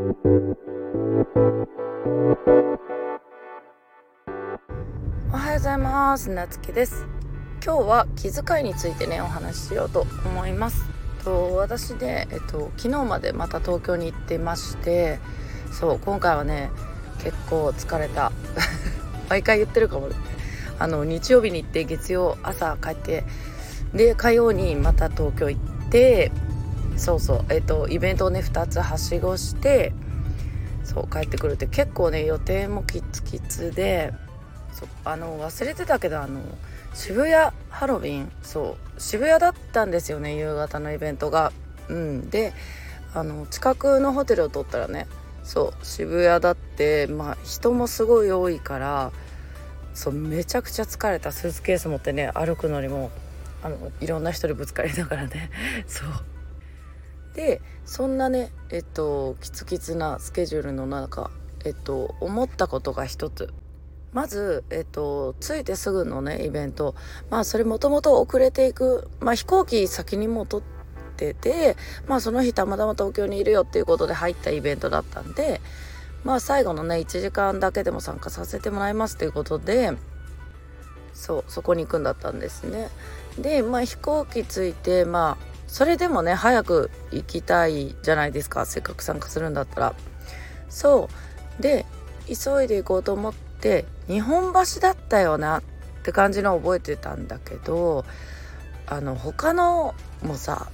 おはようございます。なつきです。今日は気遣いについてねお話ししようと思います。と私で、えっと、昨日までまた東京に行ってましてそう今回はね結構疲れた。毎回言ってるかもあの日曜日に行って月曜朝帰ってで火曜にまた東京行ってそうそう。えっとイベントをね2つはしごしてそう帰ってくるって結構ね予定もキツキツでそうあの忘れてたけどあの渋谷ハロウィンそう渋谷だったんですよね夕方のイベントが。うん、であの近くのホテルを取ったらねそう渋谷だってまあ人もすごい多いからそうめちゃくちゃ疲れた。スーツケース持ってね歩くのにもあのいろんな人にぶつかりながらねそう。でそんなねえっとキツキツなスケジュールの中えっと思ったことが一つ。まず、えっと、着いてすぐのねイベント。まあそれもともと遅れていく、まあ、飛行機先にも取っててまあその日たまたま東京にいるよっていうことで入ったイベントだったんでまあ最後のね1時間だけでも参加させてもらいますということでそうそこに行くんだったんですね。でまあ飛行機着いてまあそれでもね早く行きたいじゃないですか。せっかく参加するんだったら。そう。で急いで行こうと思って日本橋だったよなって感じの覚えてたんだけどあの他のもさ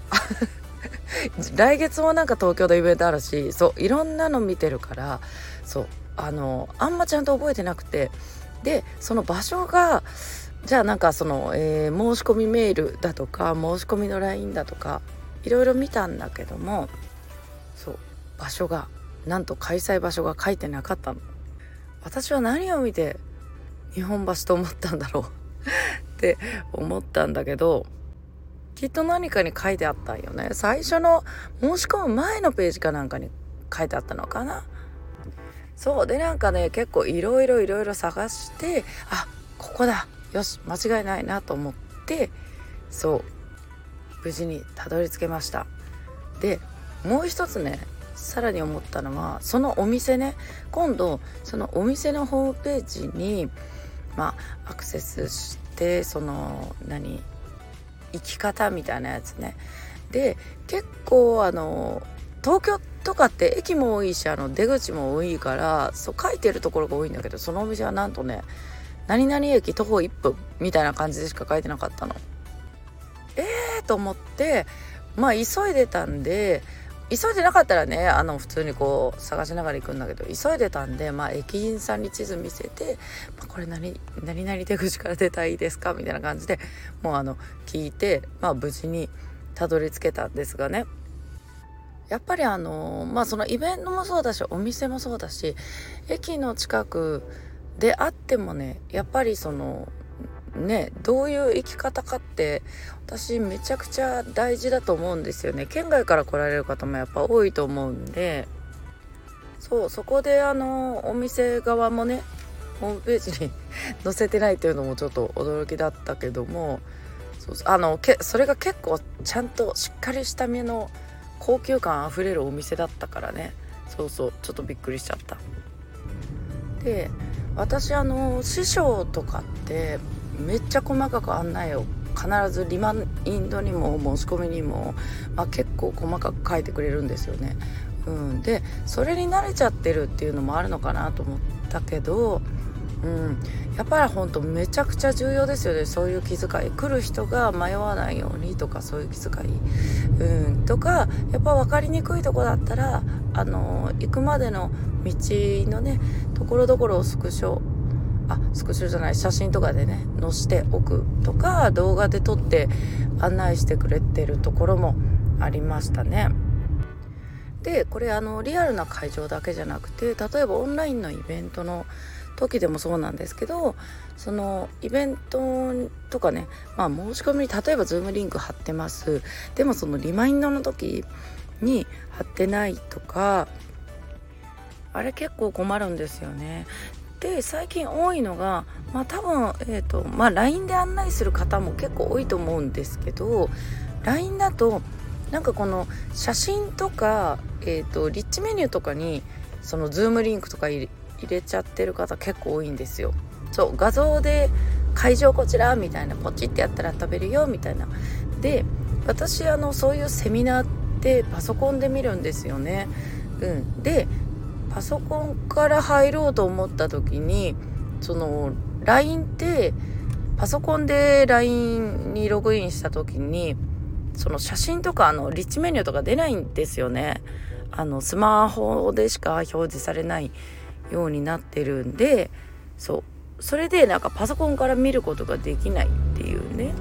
来月もなんか東京でイベントあるしそういろんなの見てるからそうあのあんまちゃんと覚えてなくて。でその場所がじゃあなんかその、えー、申し込みメールだとか申し込みの LINE だとかいろいろ見たんだけどもそう場所がなんと開催場所が書いてなかったの。私は何を見て日本橋と思ったんだろう。って思ったんだけどきっと何かに書いてあったんよね。最初の申し込む前のページかなんかに書いてあったのかな。そう。でなんかね結構いろいろいろいろ探してあここだ。よし間違いないなと思ってそう無事にたどり着けました。でもう一つねさらに思ったのはそのお店ね今度そのお店のホームページにまあアクセスしてその何生き方みたいなやつね。で結構あの東京とかって駅も多いしあの出口も多いからそう書いてるところが多いんだけどそのお店はなんとね何々駅徒歩1分みたいな感じでしか書いてなかったの。えーと思ってまあ急いでたんで急いでなかったらねあの普通にこう探しながら行くんだけど急いでたんで、まあ、駅員さんに地図見せて「まあ、これ何何々出口から出たらいいですか?」みたいな感じでもうあの聞いて、まあ、無事にたどり着けたんですがねやっぱりあのまあそのイベントもそうだしお店もそうだし駅の近くであってもねやっぱりそのねどういう生き方かって私めちゃくちゃ大事だと思うんですよね。県外から来られる方もやっぱ多いと思うんで。そうそこであのお店側もねホームページに 載せてないっていうのもちょっと驚きだったけどもそうあのけそれが結構ちゃんとしっかりした目の高級感あふれるお店だったからね。そうそうちょっとびっくりしちゃった。で私あの師匠とかってめっちゃ細かく案内を必ずリマインドにも申し込みにも、まあ、結構細かく書いてくれるんですよね。うん、でそれに慣れちゃってるっていうのもあるのかなと思ったけど、うん、やっぱり本当めちゃくちゃ重要ですよね。そういう気遣い。来る人が迷わないようにとかそういう気遣い、うん、とかやっぱ分かりにくいとこだったらあの行くまでの道のねところどころをスクショあスクショじゃない写真とかでね載しておくとか動画で撮って案内してくれてるところもありましたね。でこれあのリアルな会場だけじゃなくて例えばオンラインのイベントの時でもそうなんですけどそのイベントとかね、まあ、申し込みに例えば Zoom リンク貼ってますでもそのリマインドの時に貼ってないとかあれ結構困るんですよねで最近多いのが、まあ、多分、えーとまあ、LINE で案内する方も結構多いと思うんですけど LINE だとなんかこの写真とか、えーと、リッチメニューとかにそのズームリンクとか入れちゃってる方結構多いんですよ。そう画像で会場こちらみたいなポチってやったら食べるよみたいな。で私あのそういうセミナーってパソコンで見るんですよね。うん、でパソコンから入ろうと思った時にその LINE ってパソコンで LINE にログインした時にその写真とかあのリッチメニューとか出ないんですよね。あのスマホでしか表示されないようになってるんでそうそれでなんかパソコンから見ることができないっていうね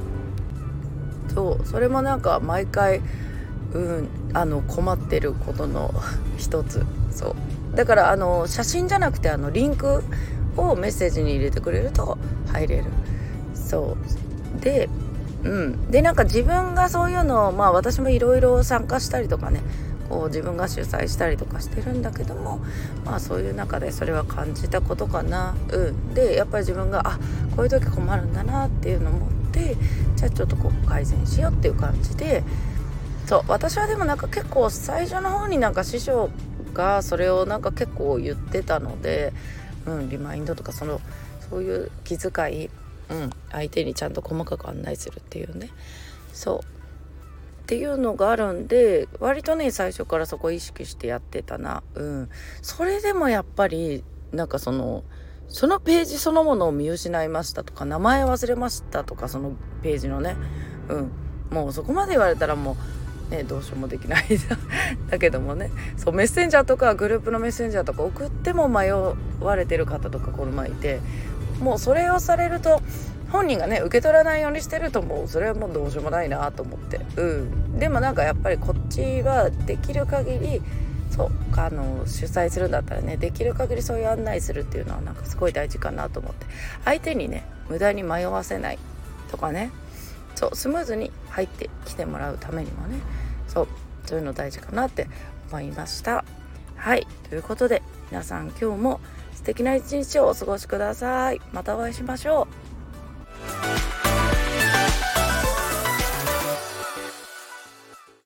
そうそれもなんか毎回うんあの困ってることの一つ。そう。だからあの写真じゃなくてあのリンクをメッセージに入れてくれると入れる。そう。でうん。でなんか自分がそういうのをまあ私もいろいろ参加したりとかねこう自分が主催したりとかしてるんだけどもまあそういう中でそれは感じたことかな。うん。でやっぱり自分があこういう時困るんだなっていうのを思ってじゃあちょっとこう改善しようっていう感じでそう私はでもなんか結構最初の方になんか師匠がそれをなんか結構言ってたので、うん、リマインドとかそのそういう気遣い、うん、相手にちゃんと細かく案内するっていうね。そう。っていうのがあるんで割とね最初からそこ意識してやってたな。うん。それでもやっぱりなんかそのそのページそのものを見失いましたとか名前忘れましたとかそのページのね。うん。もうそこまで言われたらもうね、どうしようもできない。だけどもねそうメッセンジャーとかグループのメッセンジャーとか送っても迷われてる方とかこの前いてもうそれをされると本人がね受け取らないようにしてるともうそれはもうどうしようもないなと思って。うん。でもなんかやっぱりこっちはできる限りそうあの主催するんだったらねできる限りそういう案内するっていうのはなんかすごい大事かなと思って。相手にね無駄に迷わせないとかねそうスムーズに入ってきてもらうためにもね。そうそういうの大事かなって思いました。はいということで皆さん今日も素敵な一日をお過ごしください。またお会いしましょう。